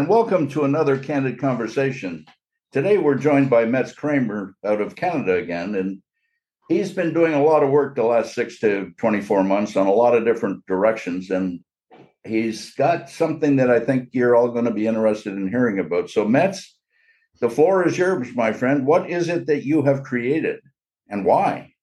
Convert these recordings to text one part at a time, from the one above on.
And welcome to another Candid Conversation. Today we're joined by Metz Kramer out of Canada again, and he's been doing a lot of work the last six to 24 months on a lot of different directions. And he's got something that I think you're all going to be interested in hearing about. So, Metz, the floor is yours, my friend. What is it that you have created and why?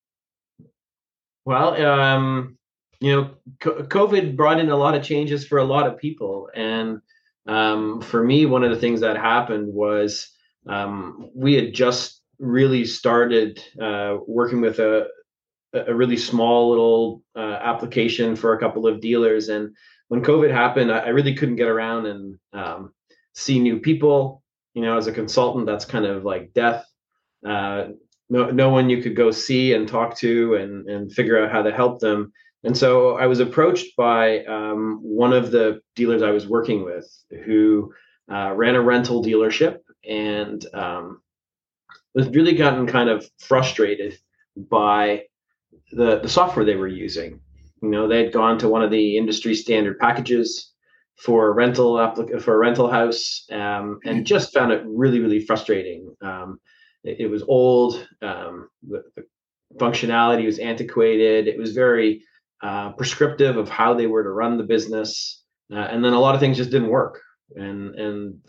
Well, um, you know, COVID brought in a lot of changes for a lot of people, and um, for me, one of the things that happened was um, we had just really started uh, working with a a really small little uh, application for a couple of dealers, and when COVID happened, I, really couldn't get around and um, see new people. You know, as a consultant, that's kind of like death. Uh, no, no one you could go see and talk to and and figure out how to help them and so I was approached by um, one of the dealers I was working with who uh, ran a rental dealership and um, was really gotten kind of frustrated by the, the software they were using. You know, they had gone to one of the industry standard packages for a rental applic- for a rental house um, and just found it really, really frustrating. Um, it, it, was old. Um, the, the functionality was antiquated. It was very uh, prescriptive of how they were to run the business, uh, and then a lot of things just didn't work, and and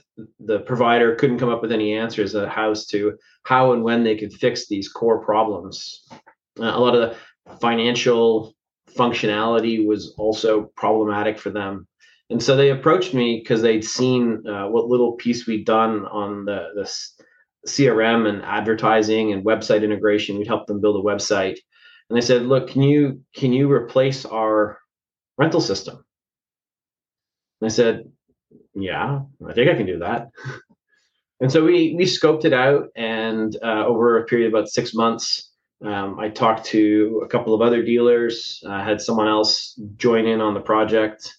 the provider couldn't come up with any answers as to how and when they could fix these core problems. Uh, a lot of the financial functionality was also problematic for them. And so they approached me because they'd seen uh, what little piece we'd done on the, the CRM and advertising and website integration. We'd help them build a website and they said, "Look, can you can you replace our rental system?" And I said, "Yeah, I think I can do that." and so we we scoped it out, and uh, over a period of about six months, um, I talked to a couple of other dealers. I had someone else join in on the project,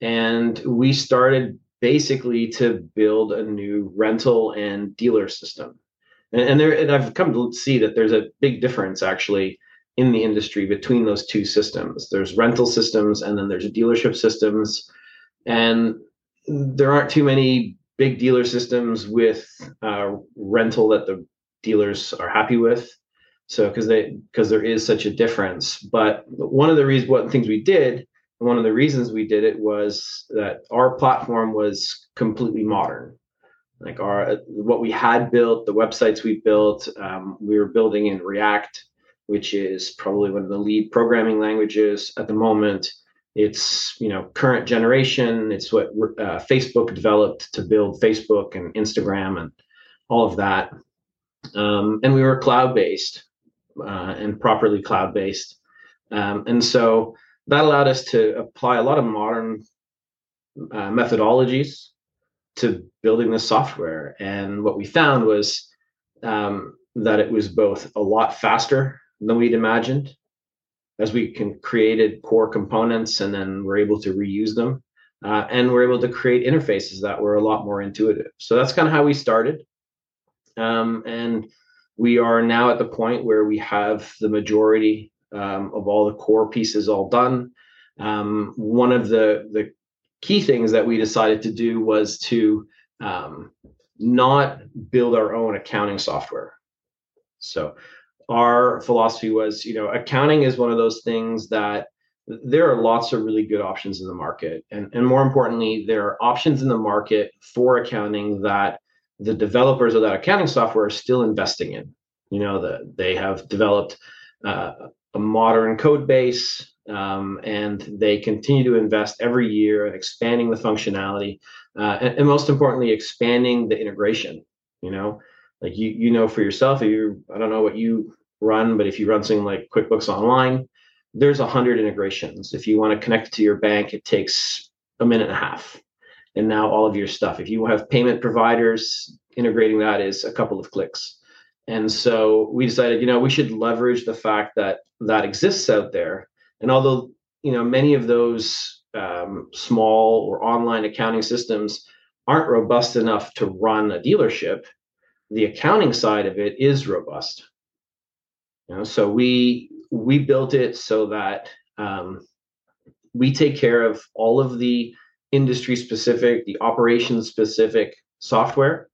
and we started basically to build a new rental and dealer system. And, and there, and I've come to see that there's a big difference actually in the industry between those two systems. There's rental systems and then there's dealership systems. And there aren't too many big dealer systems with uh, rental that the dealers are happy with. So because they because there is such a difference. But one of the reasons what things we did, one of the reasons we did it was that our platform was completely modern. Like our what we had built, the websites we built, um, we were building in React which is probably one of the lead programming languages at the moment. It's you know current generation. It's what uh, Facebook developed to build Facebook and Instagram and all of that. Um, and we were cloud based uh, and properly cloud based, um, and so that allowed us to apply a lot of modern uh, methodologies to building the software. And what we found was um, that it was both a lot faster than we'd imagined as we can created core components and then we're able to reuse them uh, and we're able to create interfaces that were a lot more intuitive. So that's kind of how we started. Um, and we are now at the point where we have the majority um, of all the core pieces all done. Um, one of the the key things that we decided to do was to um, not build our own accounting software. So our philosophy was, you know, accounting is one of those things that there are lots of really good options in the market. And, and more importantly, there are options in the market for accounting that the developers of that accounting software are still investing in. You know, that they have developed uh, a modern code base um, and they continue to invest every year in expanding the functionality uh, and, and most importantly, expanding the integration. You know, like you you know for yourself if you i don't know what you run but if you run something like quickbooks online there's a hundred integrations. If you want to connect to your bank it takes a minute and a half. And now all of your stuff. If you have payment providers integrating that is a couple of clicks. And so we decided you know we should leverage the fact that that exists out there. And although you know many of those um, small or online accounting systems aren't robust enough to run a dealership the accounting side of it is robust. You know, so we we built it so that um, we take care of all of the industry specific, the operation specific software.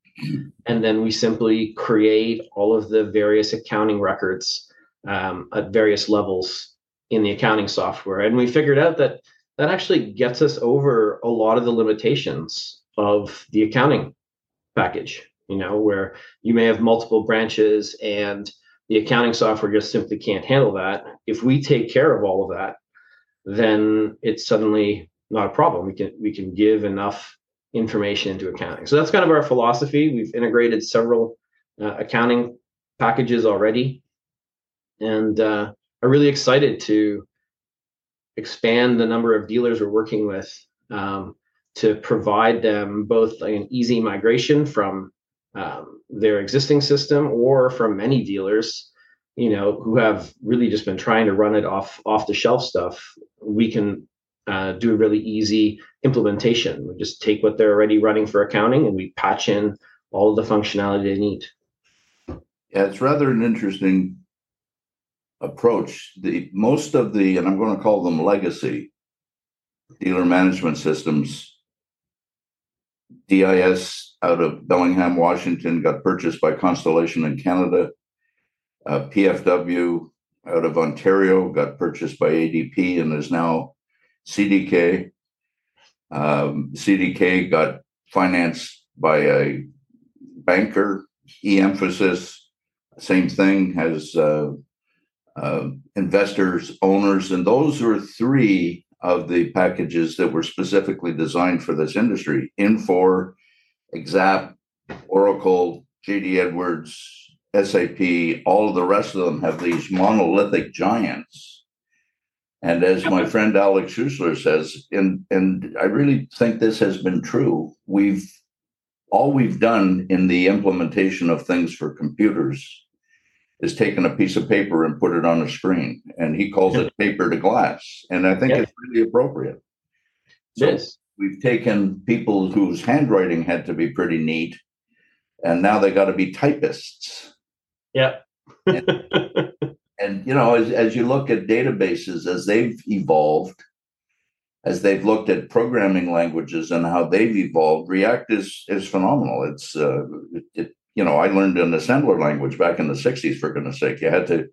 And then we simply create all of the various accounting records um, at various levels in the accounting software. And we figured out that that actually gets us over a lot of the limitations of the accounting package, you know, where you may have multiple branches and the accounting software just simply can't handle that. If we take care of all of that, then it's suddenly not a problem. We can we can give enough information into accounting. So that's kind of our philosophy. We've integrated several uh, accounting packages already, and uh, are really excited to expand the number of dealers we're working with um, to provide them both an easy migration from um, their existing system or from many dealers you know who have really just been trying to run it off off the shelf stuff we can uh, do a really easy implementation. We just take what they're already running for accounting and we patch in all of the functionality they need. Yeah it's rather an interesting approach. The most of the and i'm going to call them legacy dealer management systems dis out of bellingham washington got purchased by constellation in canada. Uh, pfw out of ontario got purchased by adp and is now cdk um, cdk got financed by a banker. E-Emphasys same thing has uh, uh, investors, owners, and those are three of the packages that were specifically designed for this industry. Infor, Exap, Oracle, JD Edwards, SAP, all of the rest of them have these monolithic giants. And as my friend Alex Schuessler says, and and I really think this has been true, we've all we've done in the implementation of things for computers is taken a piece of paper and put it on a screen, and he calls it paper to glass, and I think it's really appropriate. So yes. we've taken people whose handwriting had to be pretty neat, and now they got to be typists. Yeah. and, and you know, as as you look at databases as they've evolved, as they've looked at programming languages and how they've evolved, React is is phenomenal. It's uh, it, it you know, I learned an assembler language back in the 60s, for goodness sake. You had to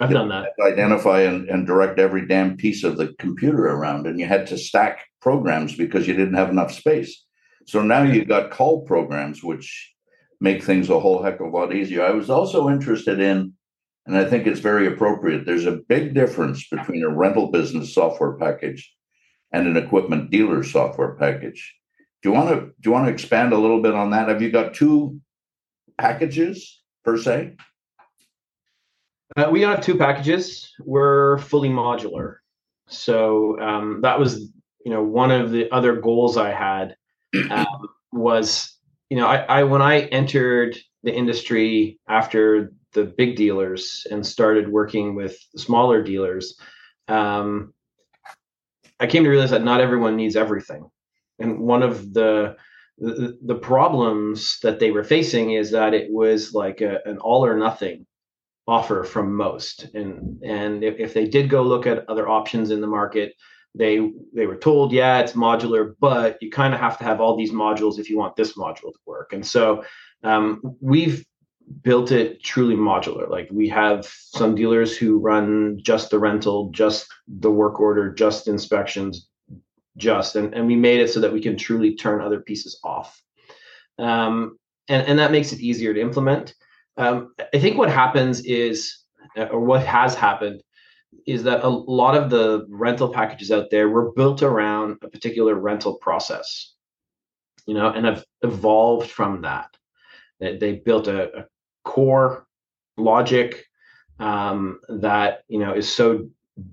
I've done that. Identify and, and direct every damn piece of the computer around, and you had to stack programs because you didn't have enough space. So now you've got call programs, which make things a whole heck of a lot easier. I was also interested in, and I think it's very appropriate, there's a big difference between a rental business software package and an equipment dealer software package. Do you want to do you want to expand a little bit on that? Have you got two packages per se? Uh, we have two packages. We're fully modular, so um, that was you know one of the other goals I had um, was you know I, I when I entered the industry after the big dealers and started working with smaller dealers, um, I came to realize that not everyone needs everything, and one of the the, problems that they were facing is that it was like a, an all or nothing offer from most. And and if, if they did go look at other options in the market they they were told yeah it's modular but you kind of have to have all these modules if you want this module to work. And so um, we've built it truly modular. Like we have some dealers who run just the rental just the work order just inspections just and, and we made it so that we can truly turn other pieces off. Um, and, and that makes it easier to implement. Um, i think what happens is uh, or what has happened is that a lot of the rental packages out there were built around a particular rental process you know and have evolved from that. They, built a, a core logic um, that you know is so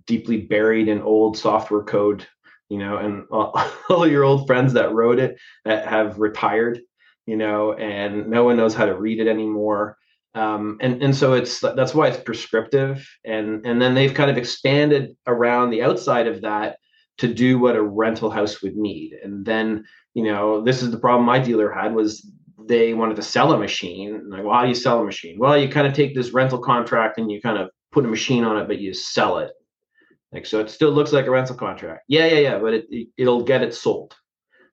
deeply buried in old software code you know, and all, your old friends that wrote it that have retired, you know, and no one knows how to read it anymore. Um, and and so it's that's why it's prescriptive, and and then they've kind of expanded around the outside of that to do what a rental house would need. And then you know, this is the problem my dealer had was they wanted to sell a machine. Like, well, how do you sell a machine? Well, you kind of take this rental contract and you kind of put a machine on it, but you sell it. Like so, it still looks like a rental contract. Yeah, yeah, yeah, but it, it will get it sold.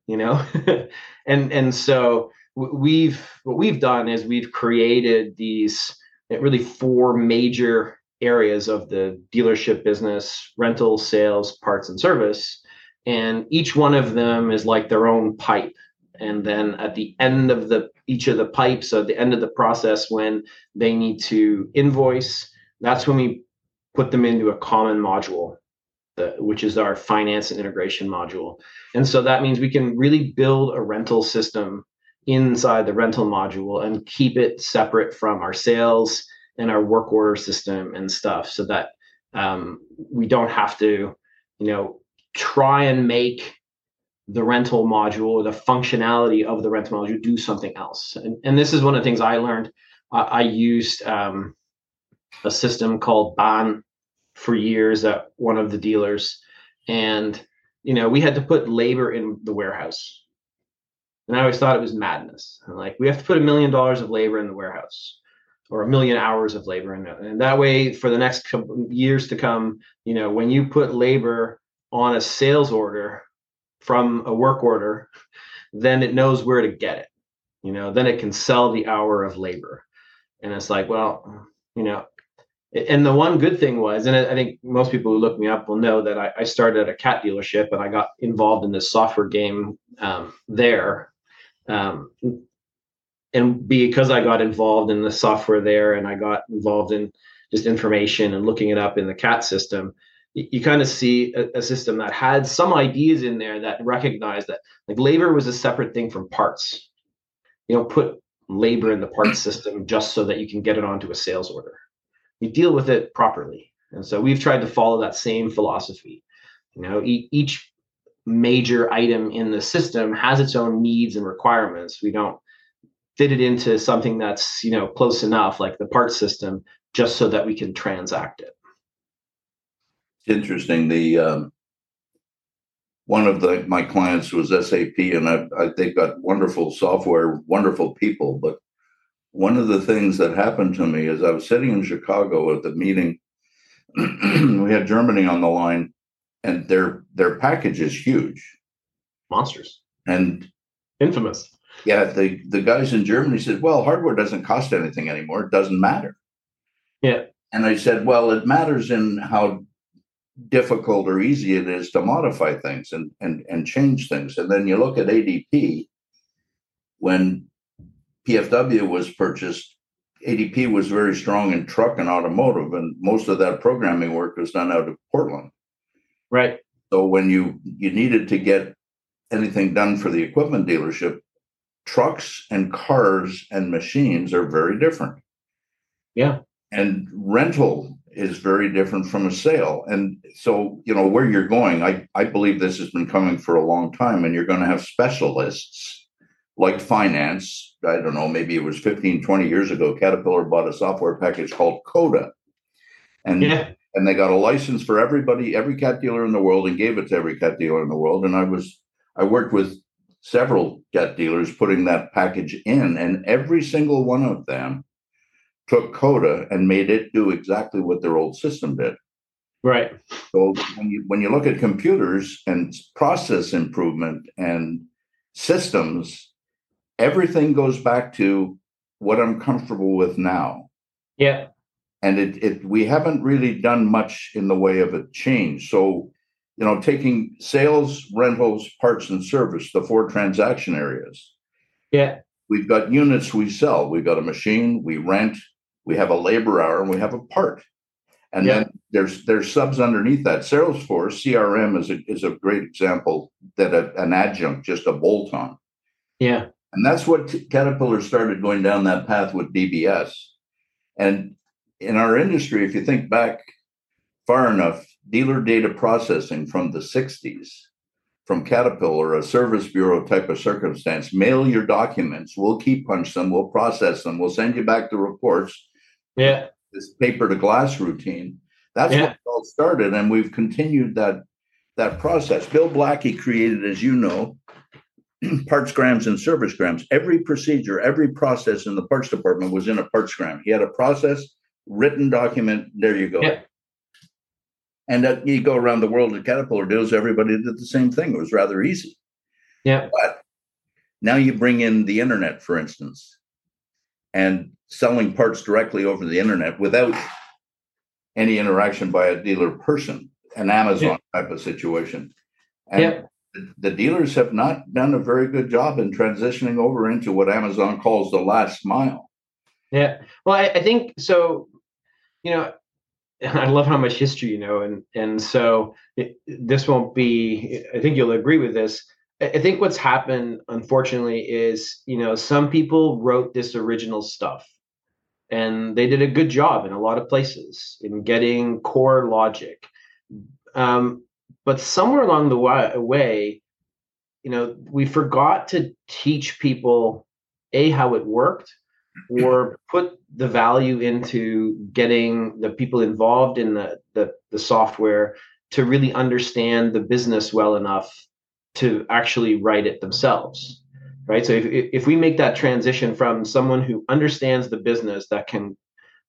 you know and and so we've what we've done is we've created these eh, really four major areas of the dealership business rental sales parts and service and each one of them is like their own pipe and then at the end of the each of the pipes at the end of the process when they need to invoice that's when we put them into a common module the, which is our finance and integration module. And so that means we can really build a rental system inside the rental module and keep it separate from our sales and our work order system and stuff so that um, we don't have to you know try and make the rental module or the functionality of the rental module do something else. And, and this is one of the things i learned. I, I used um, a system called Baan for years at one of the dealers and you know we had to put labor in the warehouse and I always thought it was madness. Like, we have to put a million dollars of labor in the warehouse or a million hours of labor in it. And that way, for the next couple years to come, you know, when you put labor on a sales order from a work order, then it knows where to get it. You know, then it can sell the hour of labor. And it's like, well, you know, and the one good thing was, and I think most people who look me up will know that I, I started at a cat dealership and I got involved in this software game um, there um, and because I got involved in the software there and I got involved in just information and looking it up in the CAT system, you, you kind of see a, a, system that had some ideas in there that recognized that like labor was a separate thing from parts. You know, put labor in the parts system just so that you can get it onto a sales order. You deal with it properly. And so we've tried to follow that same philosophy. You know, e- each major item in the system has its own needs and requirements. We don't fit it into something that's you know close enough, like the part system, just so that we can transact it. It's interesting. The um, one of the my clients was SAP, and I, I they've got wonderful software, wonderful people. But one of the things that happened to me is I was sitting in Chicago at the meeting. we had Germany on the line, and their their package is huge, monsters, and infamous. Yeah, the the guys in Germany said, "Well, hardware doesn't cost anything anymore. It doesn't matter." Yeah, and I said, "Well, it matters in how difficult or easy it is to modify things and and and change things." And then you look at ADP when PFW was purchased. ADP was very strong in truck and automotive, and most of that programming work was done out of Portland. Right. So when you you needed to get anything done for the equipment dealership, trucks and cars and machines are very different. Yeah. And rental is very different from a sale. And so, you know, where you're going, I, I believe this has been coming for a long time, and you're going to have specialists like finance. I don't know, maybe it was 15, 20 years ago, Caterpillar bought a software package called Coda. And yeah and they got a license for everybody, every cat dealer in the world, and gave it to every cat dealer in the world. And I was, I worked with several cat dealers putting that package in, and every single one of them took Coda and made it do exactly what their old system did. Right. So when you when you look at computers and process improvement and systems, everything goes back to what I'm comfortable with now. Yeah and it, it we haven't really done much in the way of a change. So, you know, taking sales, rentals, parts, and service, the four transaction areas. Yeah. We've got units we sell. We've got a machine, we rent, we have a labor hour, and we have a part. And yeah. then there's there's subs underneath that. Salesforce CRM is a is a great example that a, an adjunct, just a bolt on. Yeah. And that's what Caterpillar started going down that path with DBS. And in our industry, if you think back far enough, dealer data processing from the 60s, from Caterpillar, a service bureau type of circumstance, mail your documents, we'll keep punch them, we'll process them, we'll send you back the reports. Yeah. This paper to glass routine. That's yeah. what it all started. And we've continued that that process. Bill Blackie created, as you know, parts grams and service grams. Every procedure, every process in the parts department was in a parts gram. He had a process written document. There you go. Yeah. And that you go around the world at Caterpillar deals, everybody did the same thing. It was rather easy. Yeah. But now you bring in the internet, for instance, and selling parts directly over the internet without any interaction by a dealer person, an Amazon yeah. type of situation. And yeah. The, dealers have not done a very good job in transitioning over into what Amazon calls the last mile. Yeah. Well, I, I think so. You know, I love how much history you know, and and so it, this won't be. I think you'll agree with this. I think what's happened, unfortunately, is you know some people wrote this original stuff, and they did a good job in a lot of places in getting core logic. Um, but somewhere along the way, you know, we forgot to teach people a how it worked, or put the value into getting the people involved in the, the, the software to really understand the business well enough to actually write it themselves right? So if, if we make that transition from someone who understands the business that can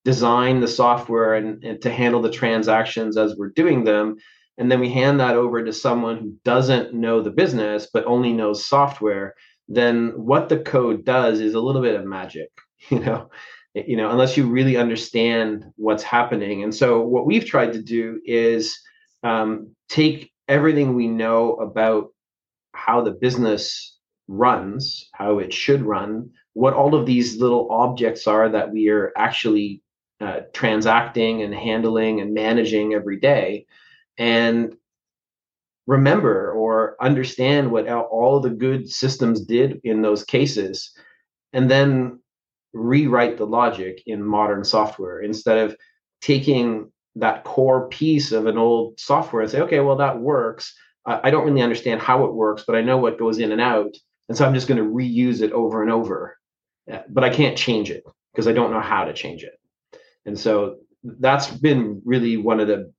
design the software and, and to handle the transactions as we're doing them and then we hand that over to someone who doesn't know the business but only knows software then what the code does is a little bit of magic you know? You know unless you really understand what's happening. And so what we've tried to do is um, take everything we know about how the business runs how it should run what all of these little objects are that we are actually uh, transacting and handling and managing every day and remember or understand what all the good systems did in those cases and then rewrite the logic in modern software instead of taking that core piece of an old software and say, okay, well, that works. I don't really understand how it works, but I know what goes in and out. And so I'm just going to reuse it over and over. But I can't change it because I don't know how to change it. And so that's been really one of the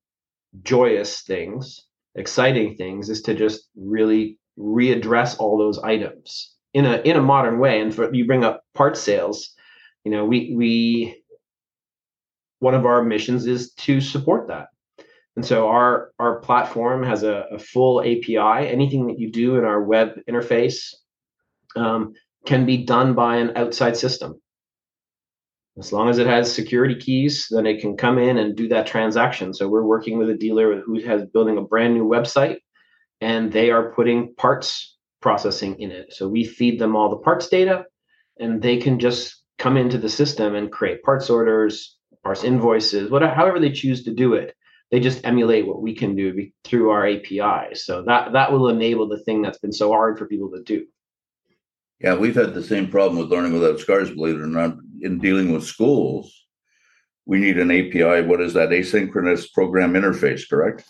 joyous things, exciting things, is to just really readdress all those items in a in a modern way. And for you bring up part sales, you know we we one of our missions is to support that. And so our our platform has a, a full api anything that you do in our web interface um, can be done by an outside system as long as it has security keys then it can come in and do that transaction so we're working with a dealer who has building a brand new website and they are putting parts processing in it so we feed them all the parts data and they can just come into the system and create parts orders, parse invoices, whatever, however they choose to do it. They just emulate what we can do through our API. So that that will enable the thing that's been so hard for people to do. Yeah, we've had the same problem with learning without scars, believe it or not. In dealing with schools, we need an API. What is that? Asynchronous program interface, correct?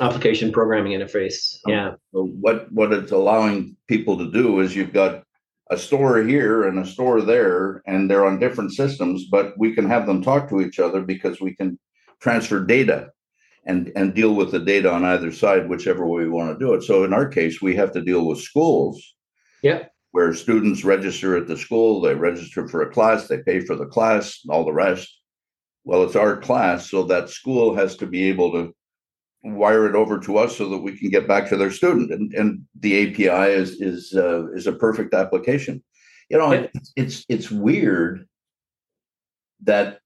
Application programming interface. Um, yeah. So what what it's allowing people to do is you've got a store here and a store there, and they're on different systems, but we can have them talk to each other because we can transfer data and and deal with the data on either side, whichever way we want to do it. So in our case, we have to deal with schools. Yeah. Where students register at the school, they register for a class, they pay for the class, all the rest. Well, it's our class, so that school has to be able to wire it over to us so that we can get back to their student. And, and the API is is uh, is a perfect application. You know, it's it's weird that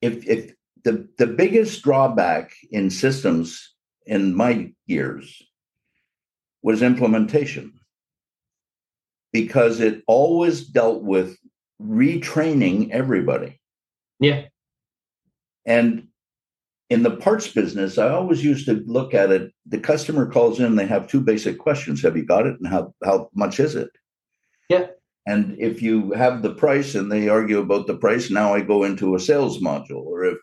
if if the the biggest drawback in systems in my years was implementation because it always dealt with retraining everybody. Yeah. And in the parts business, I always used to look at it. The customer calls in, they have two basic questions. Have you got it? And how, how much is it? Yeah. And if you have the price and they argue about the price, now I go into a sales module. Or if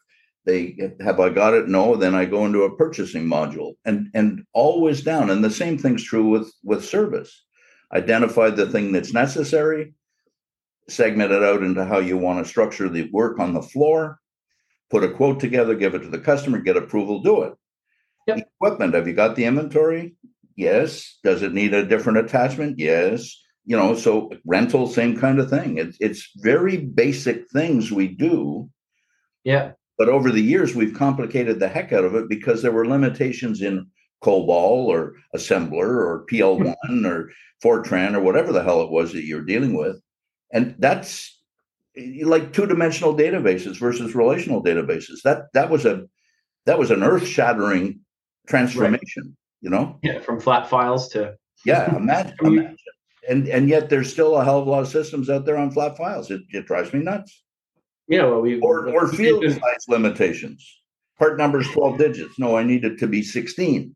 they have I got it? No, then I go into a purchasing module and and always down. And the same thing's true with with service. Identify the thing that's necessary, segment it out into how you want to structure the work on the floor, put a quote together, give it to the customer, get approval, do it. Yep. Equipment, have you got the inventory? Yes. Does it need a different attachment? Yes. You know, so rental, same kind of thing. It's it's very basic things we do. Yeah. But over the years, we've complicated the heck out of it because there were limitations in COBOL or Assembler or PL1 hmm. or Fortran or whatever the hell it was that you're dealing with. And that's eh, like two-dimensional databases versus relational databases. That that was a that was an earth-shattering transformation, right. you know? Yeah, from flat files to yeah, imagine, imagine. And and yet there's still a hell of a lot of systems out there on flat files. It, it drives me nuts. Yeah, well, we or or field size limitations. Part number is 12 digits. No, I need it to be 16.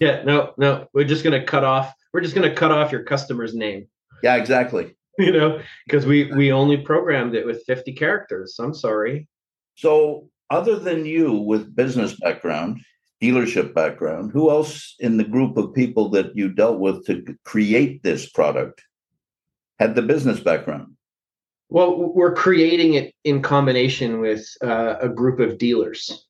Yeah, no, no. We're just gonna cut off. We're just gonna cut off your customer's name. Yeah, exactly. You know, because we we only programmed it with 50 characters. I'm sorry. So, other than you with business background, dealership background, who else in the group of people that you dealt with to create this product had the business background? Well, we're creating it in combination with uh, a group of dealers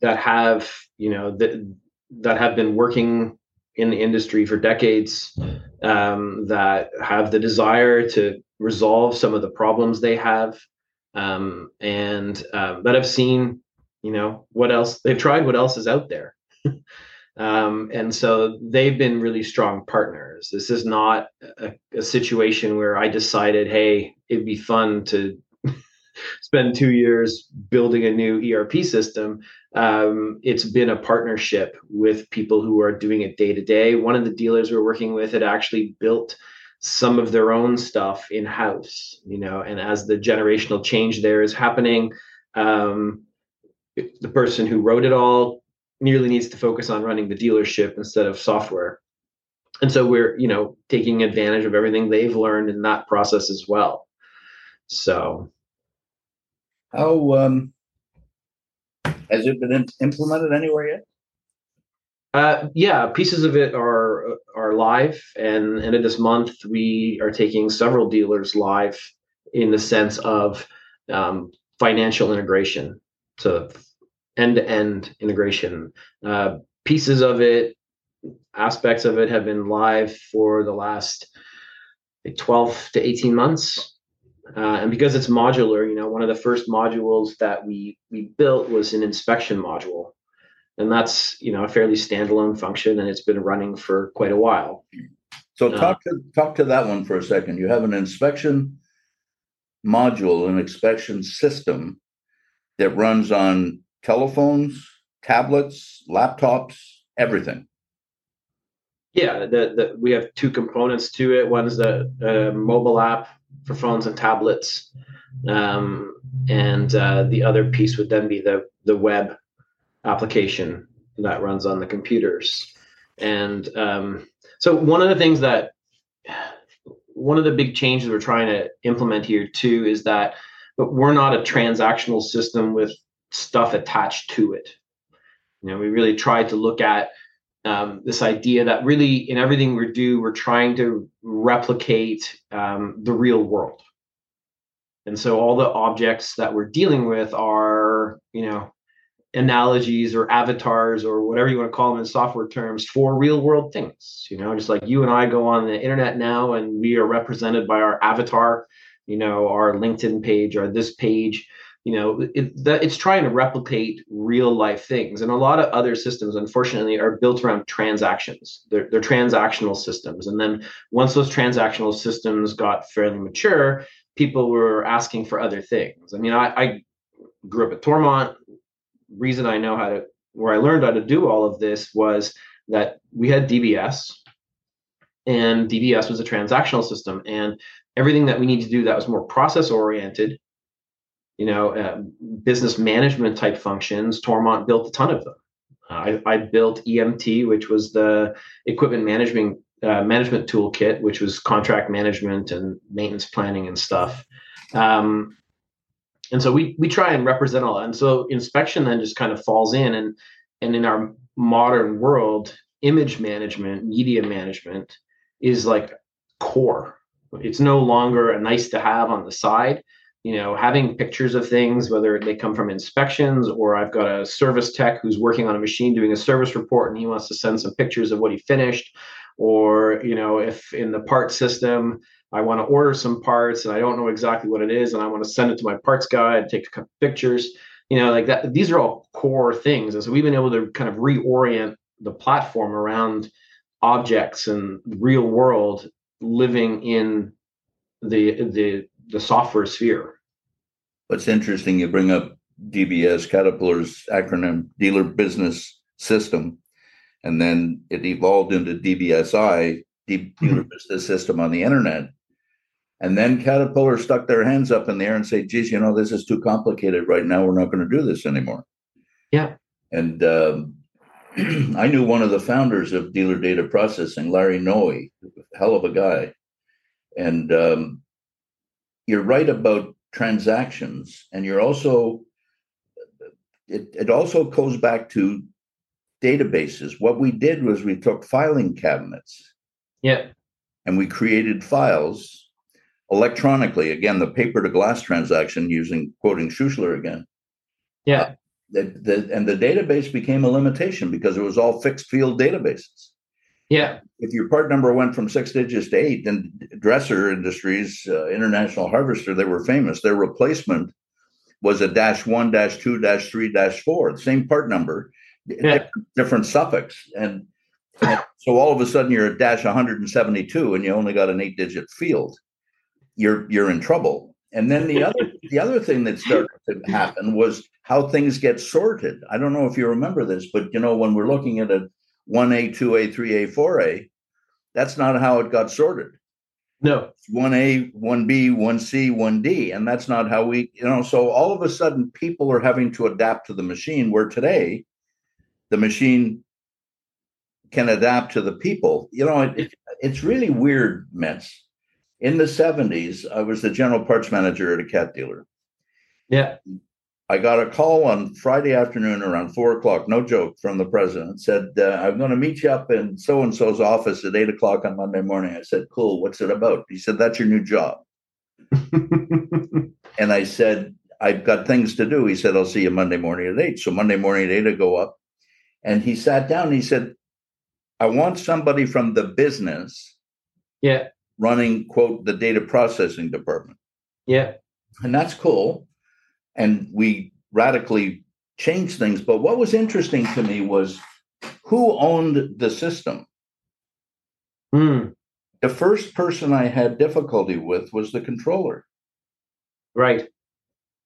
that have, you know, that that have been working in the industry for decades, um, that have the desire to resolve some of the problems they have, um, and um, that have seen, you know, what else they've tried, what else is out there. Um, and so they've been really strong partners. This is not a, a, situation where I decided, hey, it'd be fun to spend two years building a new ERP system. Um, it's been a partnership with people who are doing it day to day. One of the dealers we're working with had actually built some of their own stuff in house, you know, and as the generational change there is happening, um, the person who wrote it all nearly needs to focus on running the dealership instead of software. And so we're, you know, taking advantage of everything they've learned in that process as well. So how um, has it been implemented anywhere yet? Uh, yeah, pieces of it are are live, and end of this month we are taking several dealers live in the sense of um, financial integration, so end to end integration. Uh, pieces of it, aspects of it have been live for the last like, 12 to 18 months uh, and because it's modular, you know, one of the first modules that we we built was an inspection module, and that's you know a fairly standalone function, and it's been running for quite a while. So uh, talk uh, to talk to that one for a second. You have an inspection module, an inspection system that runs on telephones, tablets, laptops, everything. Yeah, the, the, we have two components to it. One is the uh, mobile app for phones and tablets, um, and uh, the other piece would then be the the web application that runs on the computers. And um, so one of the things that one of the big changes we're trying to implement here too is that but we're not a transactional system with stuff attached to it. You know, we really tried to look at um, this idea that really in everything we do, we're trying to replicate um, the real world. And so all the objects that we're dealing with are, you know, analogies or avatars or whatever you want to call them in software terms for real world things. You know, just like you and I go on the internet now and we are represented by our avatar, you know, our LinkedIn page or this page you know it, that it's trying to replicate real life things. And a lot of other systems unfortunately are built around transactions. They're, they're transactional systems. And then once those transactional systems got fairly mature people were asking for other things. I mean i, I grew up at toromont. Reason i know how to where i learned how to do all of this was that we had dbs and dbs was a transactional system. And everything that we need to do that was more process oriented you know, uh, business management type functions, Toromont built a ton of them. I, I, built EMT, which was the equipment management uh, management toolkit, which was contract management and maintenance planning and stuff. Um, and so we we try and represent all that. And so inspection then just kind of falls in, and and in our modern world, image management, media management is like core. It's no longer a nice to have on the side you know, having pictures of things, whether they come from inspections or I've got a service tech who's working on a machine doing a service report and he wants to send some pictures of what he finished, or you know, if in the part system I want to order some parts and I don't know exactly what it is and I want to send it to my parts guy and take a couple pictures, you know, like that. These are all core things, and so we've been able to kind of reorient the platform around objects and real world living in the the the software sphere. What's interesting, you bring up DBS, Caterpillar's acronym, Dealer Business System, and then it evolved into DBSI, Dealer mm-hmm. Business System on the Internet. And then Caterpillar stuck their hands up in the air and said, geez, you know, this is too complicated right now. We're not going to do this anymore. Yeah. And um, I knew one of the founders of Dealer Data Processing, Larry Noe, hell of a guy. And um, you're right about transactions, and you're also it, it also goes back to databases. What we did was we took filing cabinets. Yeah. And we created files electronically. Again, the paper to glass transaction using quoting Schuessler again. Yeah. Uh, the, the, and the database became a limitation because it was all fixed field databases. Yeah. If your part number went from six digits to eight, then Dresser Industries, uh, International Harvester, they were famous. Their replacement was a dash one, dash two, dash three, dash four, the same part number, yeah. different suffix. And, and so all of a sudden you're at dash 172 and you only got an eight digit field. You're you're in trouble. And then the other the other thing that started to happen was how things get sorted. I don't know if you remember this, but you know, when we're looking at a 1A, 2A, 3A, 4A, that's not how it got sorted. No. 1A, 1B, 1C, 1D. And that's not how we, you know, so all of a sudden people are having to adapt to the machine where today the machine can adapt to the people. You know, it, it's really weird, Metz. In the 70s, I was the general parts manager at a cat dealer. Yeah. I got a call on Friday afternoon around four o'clock, no joke, from the president. Said, uh, I'm going to meet you up in so and so's office at eight o'clock on Monday morning. I said, Cool, what's it about? He said, That's your new job. and I said, I've got things to do. He said, I'll see you Monday morning at eight. So Monday morning at eight, I go up. And he sat down he said, I want somebody from the business. Yeah. Running, quote, the data processing department. Yeah. And that's cool and we radically changed things. But what was interesting to me was who owned the system. Mm. The first person I had difficulty with was the controller. Right.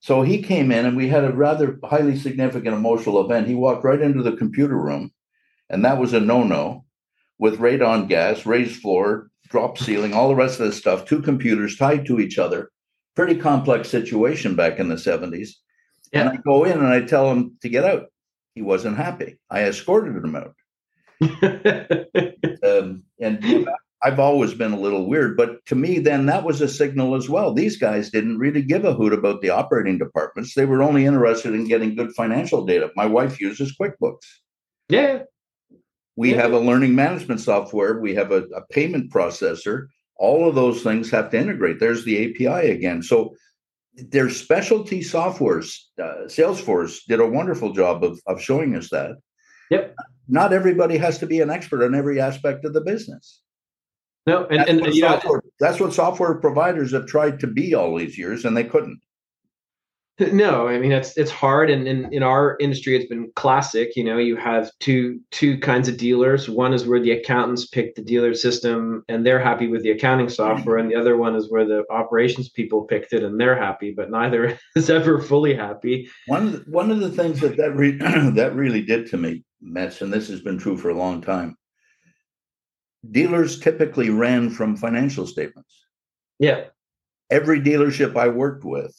So he came in and we had a rather highly significant emotional event. He walked right into the computer room, and that was a no no with radon gas, raised floor, drop ceiling, all the rest of this stuff, two computers tied to each other pretty complex situation back in the 70s. Yeah. And I go in and I tell him to get out. He wasn't happy. I escorted him out. um, and I've always been a little weird, but to me, then that was a signal as well. These guys didn't really give a hoot about the operating departments. They were only interested in getting good financial data. My wife uses QuickBooks. Yeah. We yeah. have a learning management software. We have a, a payment processor all of those things have to integrate. There's the API again. So there's specialty softwares. Uh, Salesforce did a wonderful job of, of showing us that. Yep. Not everybody has to be an expert on every aspect of the business. No, and, that's, and, what software, that's what software providers have tried to be all these years, and they couldn't. No, I mean it's it's hard, and in, in our industry, it's been classic. You know, you have two two kinds of dealers. One is where the accountants pick the dealer system and they're happy with the accounting software, and the other one is where the operations people picked it and they're happy, but neither is ever fully happy. One of the, one of the things that that re- that really did to me, Metz, and this has been true for a long time. Dealers typically ran from financial statements. Yeah. Every dealership I worked with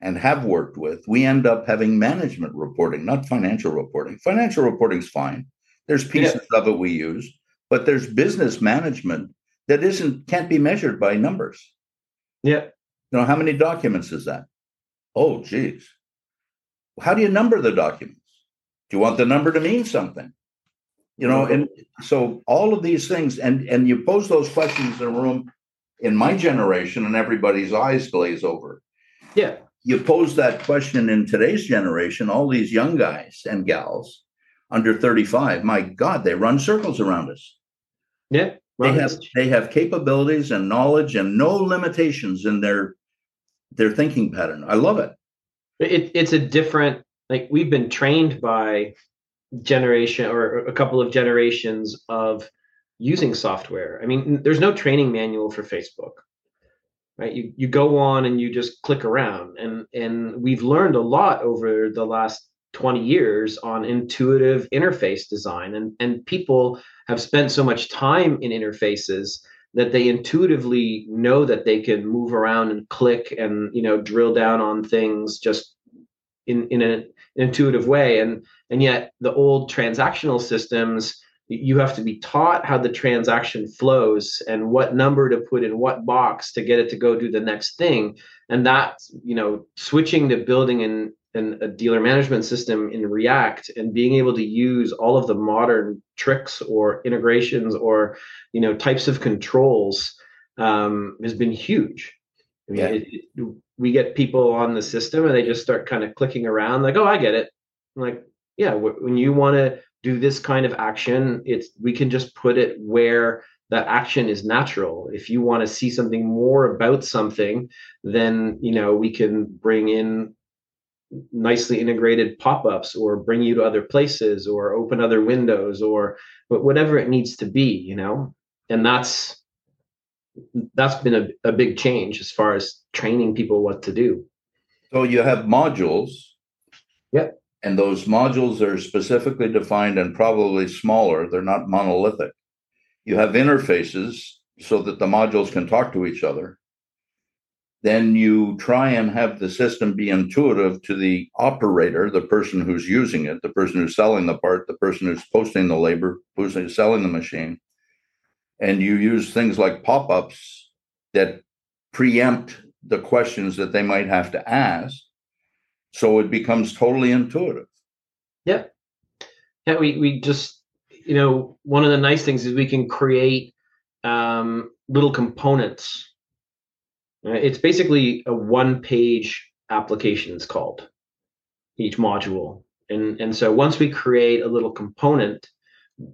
and have worked with, we end up having management reporting, not financial reporting. Financial reporting is fine. There's pieces yeah. of it we use, but there's business management that isn't can't be measured by numbers. Yeah. You know, how many documents is that? Oh, geez. How do you number the documents? Do you want the number to mean something? You know, mm-hmm. and so all of these things, and and you pose those questions in a room in my generation, and everybody's eyes glaze over. Yeah you pose that question in today's generation, all these young guys and gals under 35, my God, they run circles around us. Yeah. They have they have capabilities and knowledge and no limitations in their their thinking pattern. I love it. It it's a different like we've been trained by generation or a couple of generations of using software. I mean, there's no training manual for Facebook. Right? You you go on and you just click around. And and we've learned a lot over the last 20 years on intuitive interface design. And and people have spent so much time in interfaces that they intuitively know that they can move around and click and you know drill down on things just in in an intuitive way. And and yet the old transactional systems you have to be taught how the transaction flows and what number to put in what box to get it to go do the next thing. And that you know switching to building an, an, a dealer management system in react and being able to use all of the modern tricks or integrations or you know types of controls um, has been huge. I mean, yeah. it, it, we get people on the system and they just start kind of clicking around like oh i get it. I'm like yeah when you want to do this kind of action it's we can just put it where that action is natural. If you want to see something more about something then you know we can bring in nicely integrated pop-ups or bring you to other places or open other windows or but whatever it needs to be you know? And that's that's been a, a big change as far as training people what to do. So you have modules. Yep and those modules are specifically defined and probably smaller. They're not monolithic. You have interfaces so that the modules can talk to each other. Then you try and have the system be intuitive to the operator, the person who's using it, the person who's selling the part, the person who's posting the labor, who's selling the machine. And you use things like pop ups that preempt the questions that they might have to ask so it becomes totally intuitive. Yep. Yeah, we we just you know one of the nice things is we can create um, little components. It's basically a one-page application. It's called each module, and and so once we create a little component,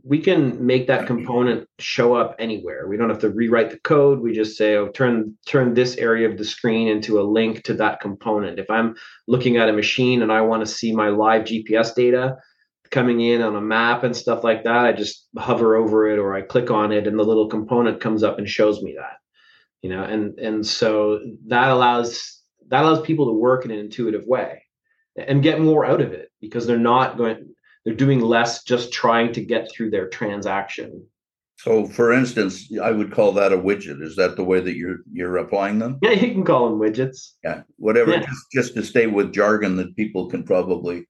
we can make that component show up anywhere. We don't have to rewrite the code. We just say, oh, turn turn this area of the screen into a link to that component. If I'm looking at a machine and I want to see my live GPS data coming in on a map and stuff like that, I just hover over it or I click on it and the little component comes up and shows me that. You know, and and so that allows that allows people to work in an intuitive way and get more out of it because they're not going they're doing less just trying to get through their transaction. So for instance i would call that a widget. Is that the way that you're you're applying them? Yeah you can call them widgets. Yeah whatever yeah. Just, just to stay with jargon that people can probably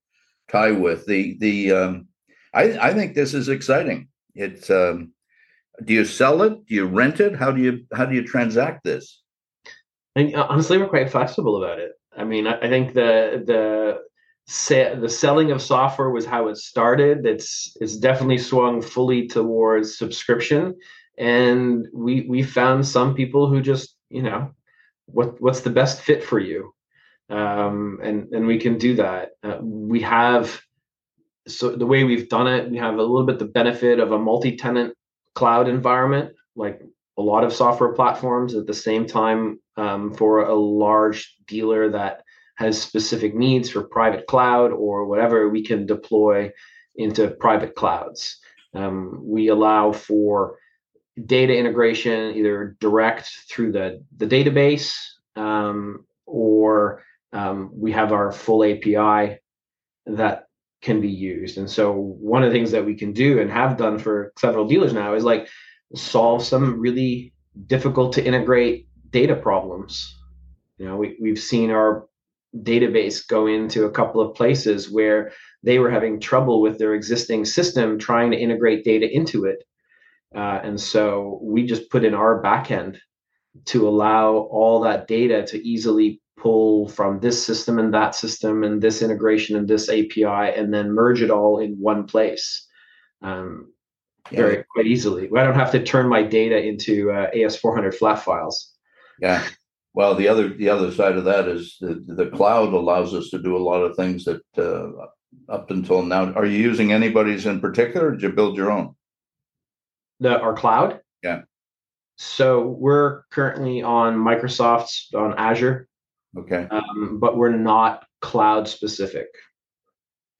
tie with. The the um i i think this is exciting. It's um do you sell it? Do you rent it? How do you how do you transact this? And honestly we're quite flexible about it. I mean i, I think the the say, the selling of software was how it started. It's it's definitely swung fully towards subscription, and we we found some people who just you know what what's the best fit for you, um, and and we can do that. Uh, we have so the way we've done it, we have a little bit the benefit of a multi-tenant cloud environment, like a lot of software platforms. At the same time, um, for a large dealer that has specific needs for private cloud or whatever, we can deploy into private clouds. Um, we allow for data integration either direct through the, the database um, or um, we have our full API that can be used. And so one of the things that we can do and have done for several dealers now is like solve some really difficult to integrate data problems. You know, we, we've seen our database go into a couple of places where they were having trouble with their existing system trying to integrate data into it. Uh, and so we just put in our backend to allow all that data to easily pull from this system and that system and this integration and this API and then merge it all in one place um, yeah. very quite easily. I don't have to turn my data into uh, AS400 flat files. Yeah. Well, the other the other side of that is the, the cloud allows us to do a lot of things that uh, up until now. Are you using anybody's in particular? Or did you build your own? The our cloud. Yeah. So we're currently on Microsoft's on Azure. Okay. Um, but we're not cloud specific.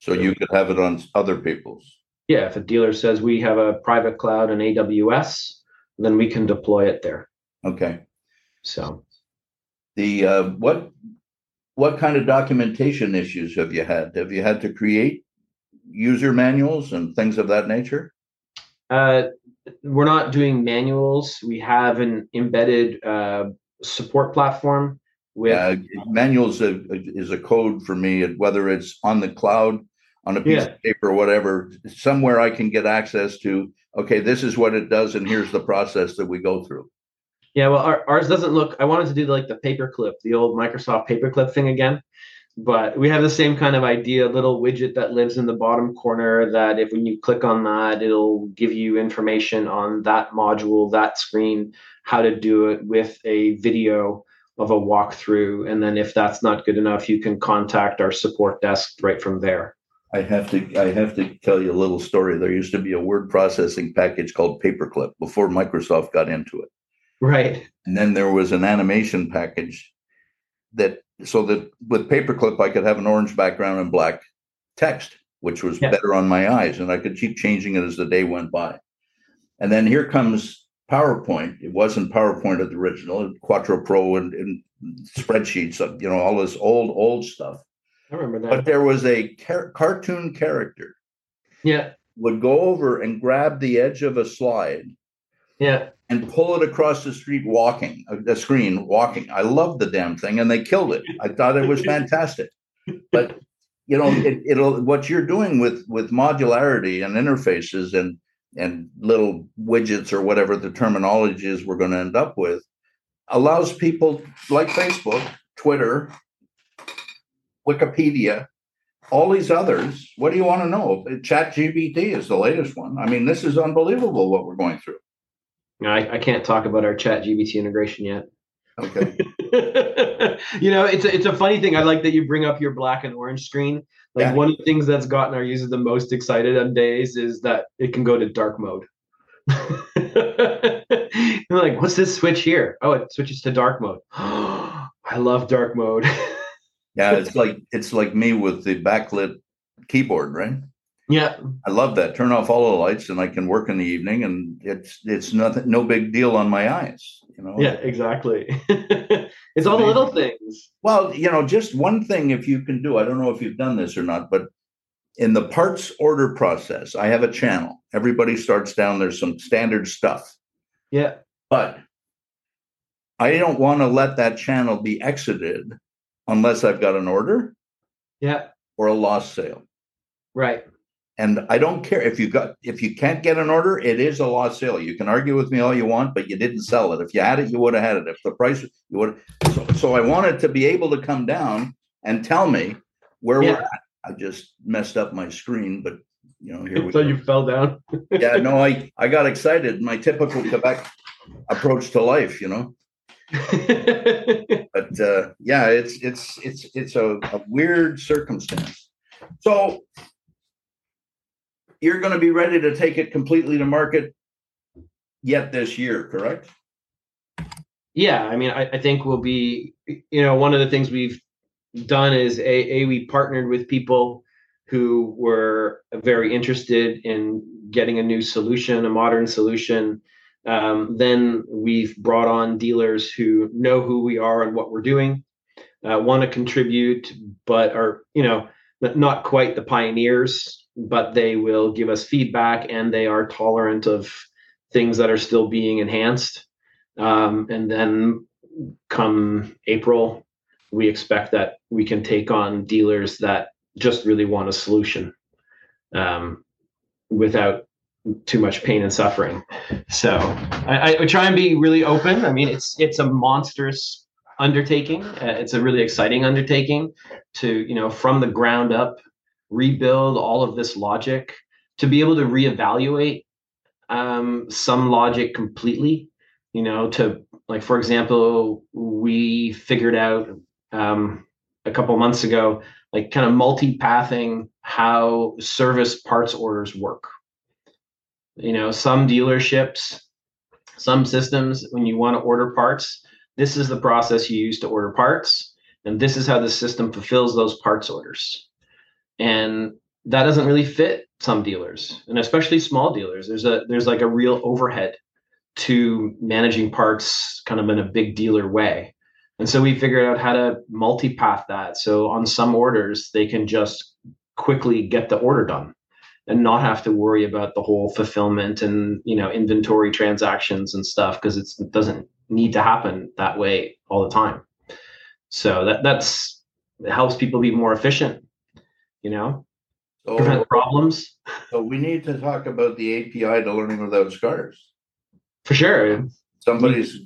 So you could have it on other people's. Yeah, if a dealer says we have a private cloud and AWS, then we can deploy it there. Okay. So The uh, what what kind of documentation issues have you had? Have you had to create user manuals and things of that nature? uh, we're not doing manuals. We have an embedded uh, support platform with Uh, manuals a, is a code for me, whether it's on the cloud, on a piece Yeah. of paper, whatever. Somewhere I can get access to. Okay, this is what it does, and here's the process that we go through. Yeah, well, our, ours doesn't look. I wanted to do like the paperclip, the old Microsoft paperclip thing again, but we have the same kind of idea. Little widget that lives in the bottom corner. That if when you click on that, it'll give you information on that module, that screen, how to do it with a video of a walkthrough, and then if that's not good enough, you can contact our support desk right from there. I have to I have to tell you a little story. There used to be a word processing package called Paperclip before Microsoft got into it. Right. And then there was an animation package that so that with Paperclip I could have an orange background and black text, which was Yeah. better on my eyes, and I could keep changing it as the day went by. And then here comes PowerPoint. It wasn't PowerPoint at the original, Quattro Pro and, and spreadsheets, of, you know, all this old old stuff. I remember that. But there was a car- cartoon character yeah. would go over and grab the edge of a slide Yeah. And pull it across the street walking uh, the screen walking. I loved the damn thing and they killed it. I thought it was fantastic. But you know it, it'll what you're doing with with modularity and interfaces and and little widgets or whatever the terminology is we're going to end up with allows people like facebook twitter wikipedia all these others. What do you want to know? Chat GPT is the latest one. I mean this is unbelievable what we're going through I, I can't talk about our chat GPT integration yet. okay you know, it's a, it's a funny thing. I like that you bring up your black and orange screen. Like Yeah. one of the things that's gotten our users the most excited on days is that it can go to dark mode. Like, what's this switch here? Oh, it switches to dark mode. I love dark mode. Yeah, it's like it's like me with the backlit keyboard, right? Yeah, I love that. Turn off all the lights, and I can work in the evening, and it's it's nothing, no big deal on my eyes. You know. yeah, exactly. it's all the little things. Well, you know, just one thing if you can do. I don't know if you've done this or not, but in the parts order process, I have a channel. Everybody starts down. There's some standard stuff, Yeah, but I don't want to let that channel be exited unless I've got an order yeah, or a lost sale. right. And I don't care if you got if you can't get an order, it is a lost sale. You can argue with me all you want, but you didn't sell it. If you had it, you would have had it. If the price you would so, so I wanted to be able to come down and tell me where Yeah. we're at. I just messed up my screen, but you know, here we So go. you fell down. yeah, no, I I got excited. My typical Quebec approach to life, you know. But uh, yeah, it's it's it's it's a, a weird circumstance. So you're going to be ready to take it completely to market yet this year, correct? yeah i mean I, I think we'll be you know one of the things we've done is a, a we partnered with people who were very interested in getting a new solution a modern solution um, then we've brought on dealers who know who we are and what we're doing uh, want to contribute but are you know not quite the pioneers but they will give us feedback and they are tolerant of things that are still being enhanced um, and then come April, we expect that we can take on dealers that just really want a solution um, without too much pain and suffering. So I, I try and be really open. I mean, it's it's a monstrous undertaking. Uh, it's a really exciting undertaking to you know from the ground up rebuild all of this logic to be able to reevaluate um, some logic completely you know to like for example we figured out um, a couple months ago like kind of multi-pathing how service parts orders work. You know some dealerships some systems when you want to order parts this is the process you use to order parts and this is how the system fulfills those parts orders and that doesn't really fit some dealers and especially small dealers. There's a there's like a real overhead to managing parts kind of in a big dealer way. And so we figured out how to multi-path that. So on some orders they can just quickly get the order done and not have to worry about the whole fulfillment and you know inventory transactions and stuff because it doesn't need to happen that way all the time. So that that's helps people be more efficient you know so, prevent oh, oh. problems. So we need to talk about the api to learning without scars. For sure. Somebody's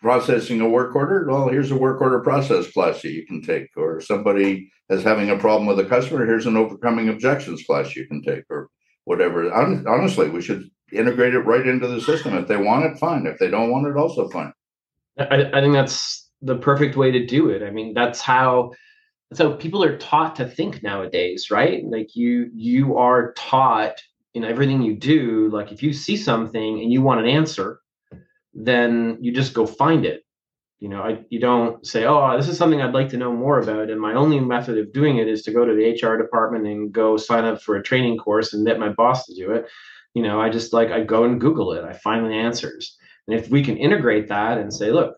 processing a work order well here's a work order process class that you can take or somebody is having a problem with a customer here's an overcoming objections class you can take or whatever. Honestly we should integrate it right into the system. If they want it fine. If they don't want it also fine. I, I think that's the perfect way to do it. I mean that's how so people are taught to think nowadays right like you you are taught in everything you do like if you see something and you want an answer then you just go find it. You know, I, you don't say, "Oh, this is something I'd like to know more about," and my only method of doing it is to go to the HR department and go sign up for a training course and get my boss to do it. You know, I just like I go and Google it. I find the answers, and if we can integrate that and say, "Look,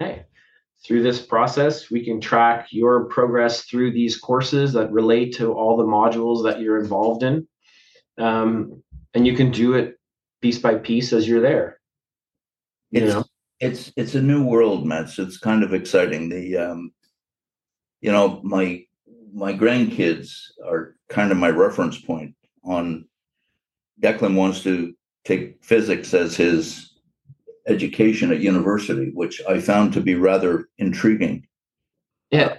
hey, through this process, we can track your progress through these courses that relate to all the modules that you're involved in. Um, and you can do it piece by piece as you're there. It's know? it's it's a new world, Mets. It's kind of exciting. The um, you know, my my grandkids are kind of my reference point on Declan wants to take physics as his education at university, which I found to be rather intriguing. Yeah.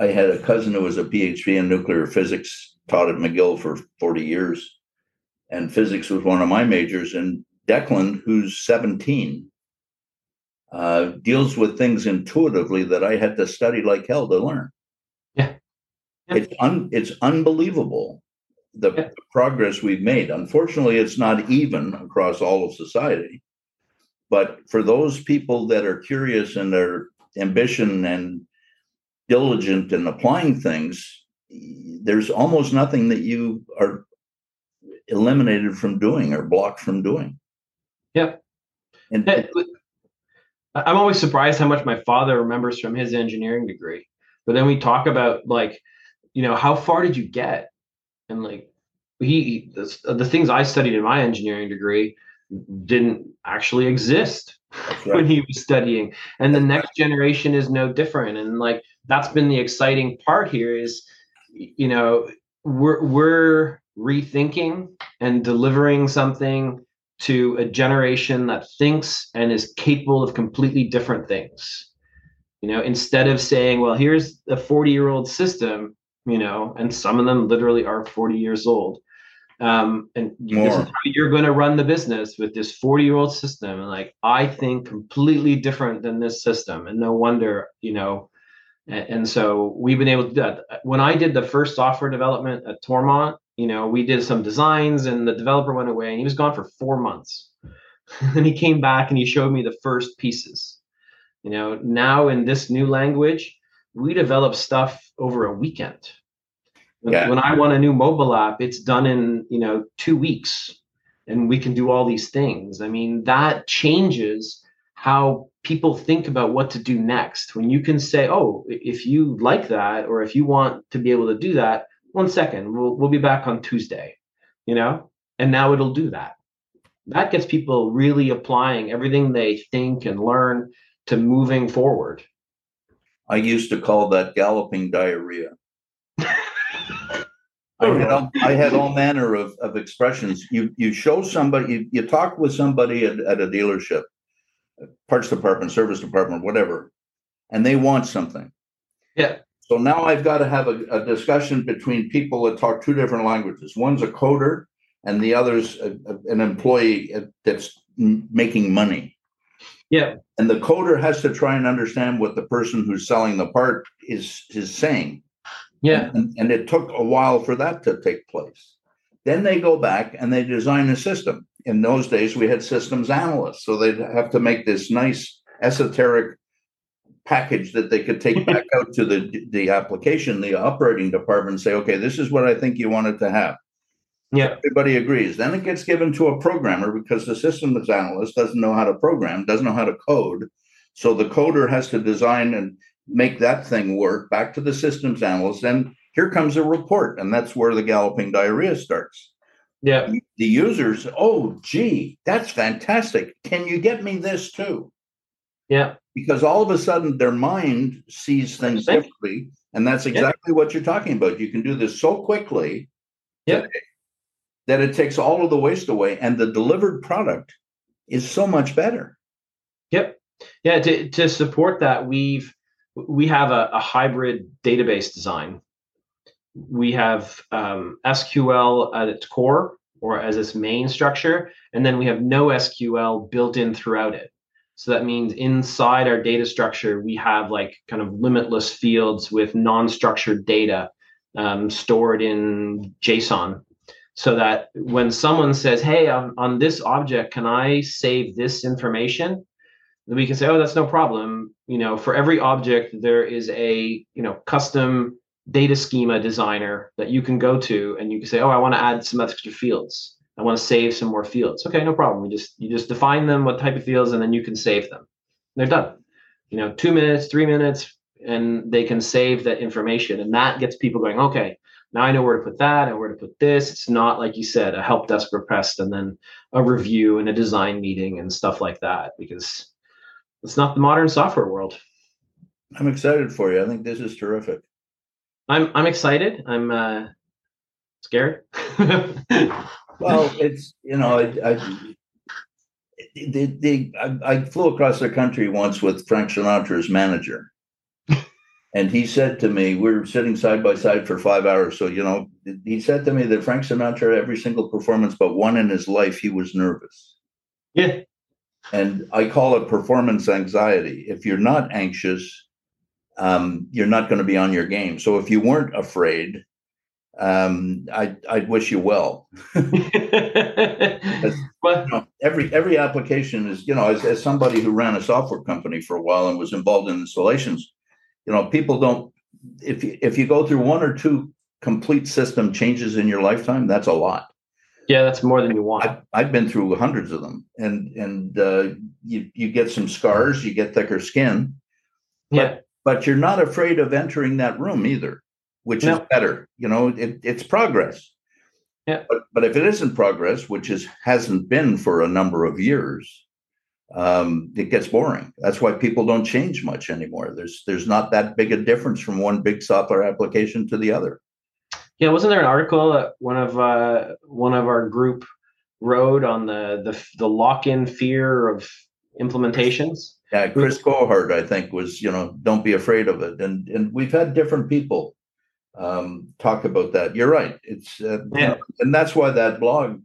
I had a cousin who was a PhD in nuclear physics, taught at McGill for 40 years. And physics was one of my majors. And Declan, who's 17, uh, deals with things intuitively that I had to study like hell to learn. Yeah. yeah. It's un, it's unbelievable the yeah. progress we've made. Unfortunately, it's not even across all of society. But for those people that are curious and are ambition and diligent in applying things, there's almost nothing that you are eliminated from doing or blocked from doing. Yep. And eh, I'm always surprised how much my father remembers from his engineering degree. But then we talk about like, you know, how far did you get? And like, he the, the things I studied in my engineering degree didn't actually exist right. when he was studying. And the next generation is no different. And like, that's been the exciting part here is, you know, we're we're rethinking and delivering something to a generation that thinks and is capable of completely different things. You know, instead of saying, well, here's a 40 year old system, you know, and some of them literally are 40 years old. Um, and More. this is how you're going to run the business with this 40 year old system. And like, I think completely different than this system. And no wonder, you know, and, and so we've been able to do that. When I did the first software development at Toromont, you know, we did some designs and the developer went away and he was gone for four months. and he came back and he showed me the first pieces. You know, now in this new language, we develop stuff over a weekend. Yeah. When I want a new mobile app, it's done in, you know, two weeks and we can do all these things. I mean, that changes how people think about what to do next. When you can say, oh, if you like that, or if you want to be able to do that, one second, we'll we'll be back on Tuesday, you know, and now it'll do that. That gets people really applying everything they think and learn to moving forward. I used to call that galloping diarrhea. I oh, had, all, I had all manner of, of expressions. You you show somebody, you, you talk with somebody at, at a dealership, parts department, service department, whatever, and they want something. Yeah. So now I've got to have a, a, discussion between people that talk two different languages. One's a coder, and the other's a, a, an employee uh, that's making money. Yeah. And the coder has to try and understand what the person who's selling the part is is saying. Yeah. And, and it took a while for that to take place. Then they go back and they design a system. In those days, we had systems analysts, so they'd have to make this nice esoteric package that they could take back out to the the application, the operating department, and say, okay, this is what I think you wanted to have. Yeah. Everybody agrees. Then it gets given to a programmer because the systems analyst doesn't know how to program, doesn't know how to code. So the coder has to design and make that thing work back to the systems analyst. And here comes a report. And that's where the galloping diarrhea starts. Yeah. The users, oh, gee, that's fantastic. Can you get me this too? Yeah. Because all of a sudden their mind sees things differently. And that's exactly yeah. what you're talking about. You can do this so quickly. Yeah that it takes all of the waste away and the delivered product is so much better. Yep. Yeah, to, to support that, we've we have a, a hybrid database design. We have um, SQL at its core or as its main structure, and then we have no SQL built in throughout it. So that means inside our data structure, we have like kind of limitless fields with non-structured data um, stored in JSON so that when someone says, "Hey, on this object, can I save this information?" We can say, "Oh, that's no problem." You know, for every object, there is a you know custom data schema designer that you can go to, and you can say, "Oh, I want to add some extra fields. I want to save some more fields." Okay, no problem. You just you just define them, what type of fields, and then you can save them. They're done. You know, two minutes, three minutes, and they can save that information, and that gets people going. Okay, now I know where to put that and where to put this. It's not like you said, a help desk request and then a review and a design meeting and stuff like that, because it's not the modern software world. I'm excited for you. I think this is terrific. I'm I'm excited. I'm uh, scared. well, it's you know, I, I the, the I, I, flew across the country once with Frank Sinatra's manager, and he said to me, "We're sitting side by side for five hours. So, you know, he said to me that Frank Sinatra, every single performance but one in his life, he was nervous. Yeah. And I call it performance anxiety. If you're not anxious, um, you're not going to be on your game. So if you weren't afraid, um, I, I'd wish you well. but you know, every every application is, you know, as, as somebody who ran a software company for a while and was involved in installations, you know people don't if you, if you go through one or two complete system changes in your lifetime that's a lot yeah that's more than you want i've, I've been through hundreds of them and and uh, you you get some scars you get thicker skin but, yeah but you're not afraid of entering that room either which no. is better you know it, it's progress yeah but, but if it isn't progress which is hasn't been for a number of years um, it gets boring. That's why people don't change much anymore. There's there's not that big a difference from one big software application to the other. Yeah, wasn't there an article that one of uh, one of our group wrote on the the, the lock in fear of implementations? Yeah, Chris Cohart, I think, was you know don't be afraid of it, and and we've had different people um, talk about that. You're right. It's uh, yeah. You know, and that's why that blog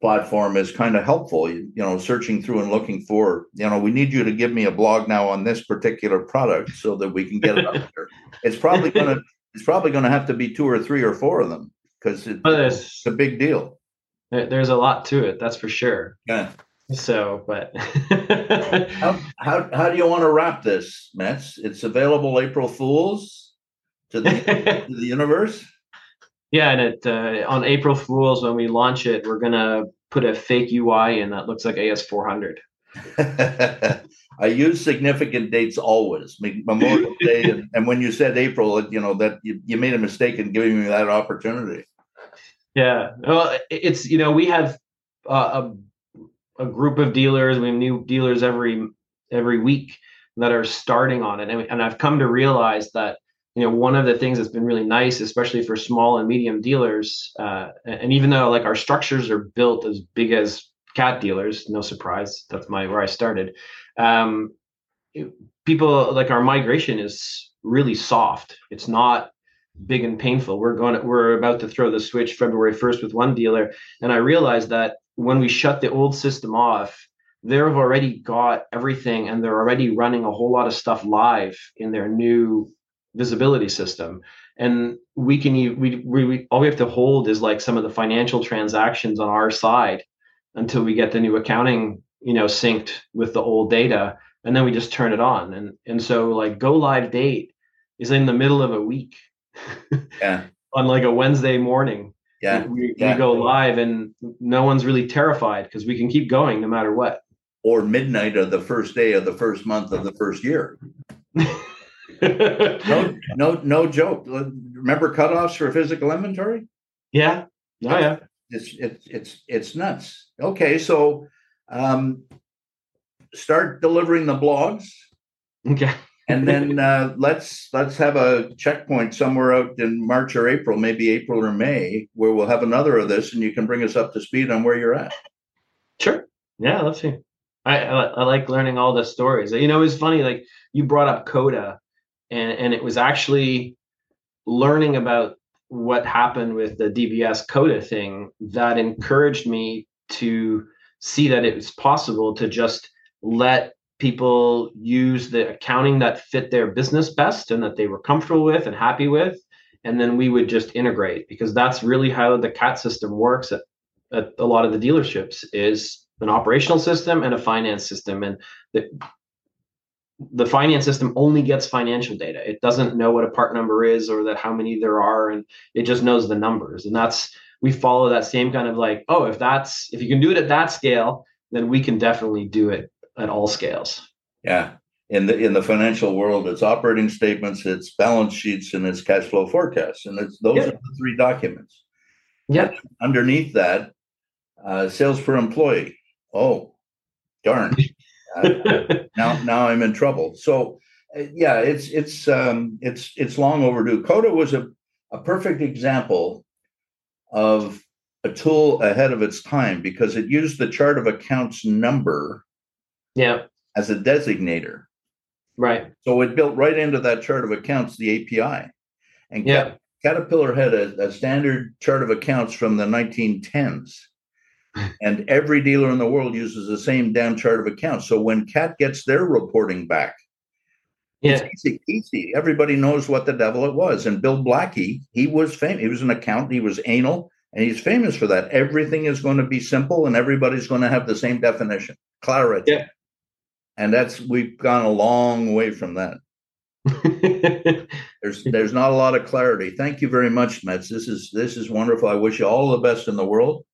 platform is kind of helpful you, you know searching through and looking for you know we need you to give me a blog now on this particular product so that we can get it up there it's probably going to it's probably going to have to be two or three or four of them because it, it's a big deal. There's a lot to it that's for sure. Yeah. So but how, how, how do you want to wrap this Mets? It's available april fools to the, to the universe? Yeah, and it uh, on April Fools when we launch it, we're gonna put a fake UI in that looks like AS400. I use significant dates always, Memorial Day, and, and, when you said April, you know that you, you made a mistake in giving me that opportunity. Yeah, well, it's you know we have uh, a a group of dealers. We have new dealers every every week that are starting on it, and, and I've come to realize that you know one of the things that's been really nice especially for small and medium dealers uh, and even though like our structures are built as big as cat dealers no surprise that's my where i started um, people like our migration is really soft. It's not big and painful. We're going to, we're about to throw the switch february 1st with one dealer and i realized that when we shut the old system off they've already got everything and they're already running a whole lot of stuff live in their new visibility system. And we can we, we, we all we have to hold is like some of the financial transactions on our side until we get the new accounting you know synced with the old data and then we just turn it on. And and so like go live date is in the middle of a week. yeah. on like a Wednesday morning. Yeah. We, yeah. we go live and no one's really terrified because we can keep going no matter what. Or midnight of the first day of the first month of the first year. no, no, no joke. Remember cutoffs for physical inventory? Yeah. Oh yeah. It's it's it's it's nuts. Okay, so um, start delivering the blogs. Okay. and then uh, let's let's have a checkpoint somewhere out in March or April, maybe April or May, where we'll have another of this, and you can bring us up to speed on where you're at. Sure. Yeah, let's see. I, I, I like learning all the stories. You know, it's funny. Like you brought up Coda, and and it was actually learning about what happened with the DBS Coda thing that encouraged me to see that it was possible to just let people use the accounting that fit their business best and that they were comfortable with and happy with and then we would just integrate because that's really how the cat system works at, at a lot of the dealerships is an operational system and a finance system and the, the finance system only gets financial data. It doesn't know what a part number is or that how many there are and it just knows the numbers and that's we follow that same kind of like oh if that's if you can do it at that scale then we can definitely do it at all scales. Yeah. In the in the financial world, it's operating statements, it's balance sheets, and it's cash flow forecasts, and it's those are the three documents. Yeah. Underneath that, uh, sales per employee. Oh, darn! uh, now now I'm in trouble. So, uh, yeah, it's it's um, it's it's long overdue. Coda was a a perfect example of a tool ahead of its time because it used the chart of accounts number yeah. As a designator. Right. So it built right into that chart of accounts, the API. And yeah. Caterpillar had a, a standard chart of accounts from the 1910s. and every dealer in the world uses the same damn chart of accounts. So when CAT gets their reporting back, yeah. it's easy, easy. Everybody knows what the devil it was. And Bill Blackie, he was famous. He was an accountant. He was anal, and he's famous for that. Everything is going to be simple, and everybody's going to have the same definition. Clarity. Yeah and that's we've gone a long way from that. there's there's not a lot of clarity. Thank you very much, Mets. This is this is wonderful. I wish you all the best in the world.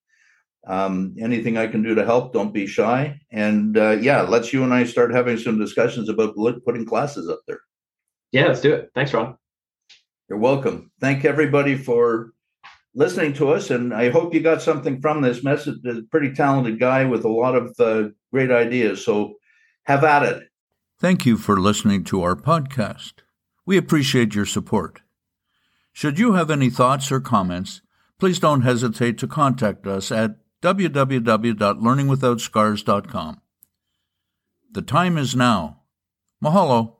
Um, anything I can do to help, don't be shy. And uh, yeah, let's you and I start having some discussions about putting classes up there. Yeah, let's do it. Thanks, Ron. You're welcome. Thank everybody for listening to us, and I hope you got something from this message. A pretty talented guy with a lot of uh, great ideas. So have at it. Thank you for listening to our podcast. We appreciate your support. Should you have any thoughts or comments, please don't hesitate to contact us at www.learningwithoutscars.com. The time is now. Mahalo.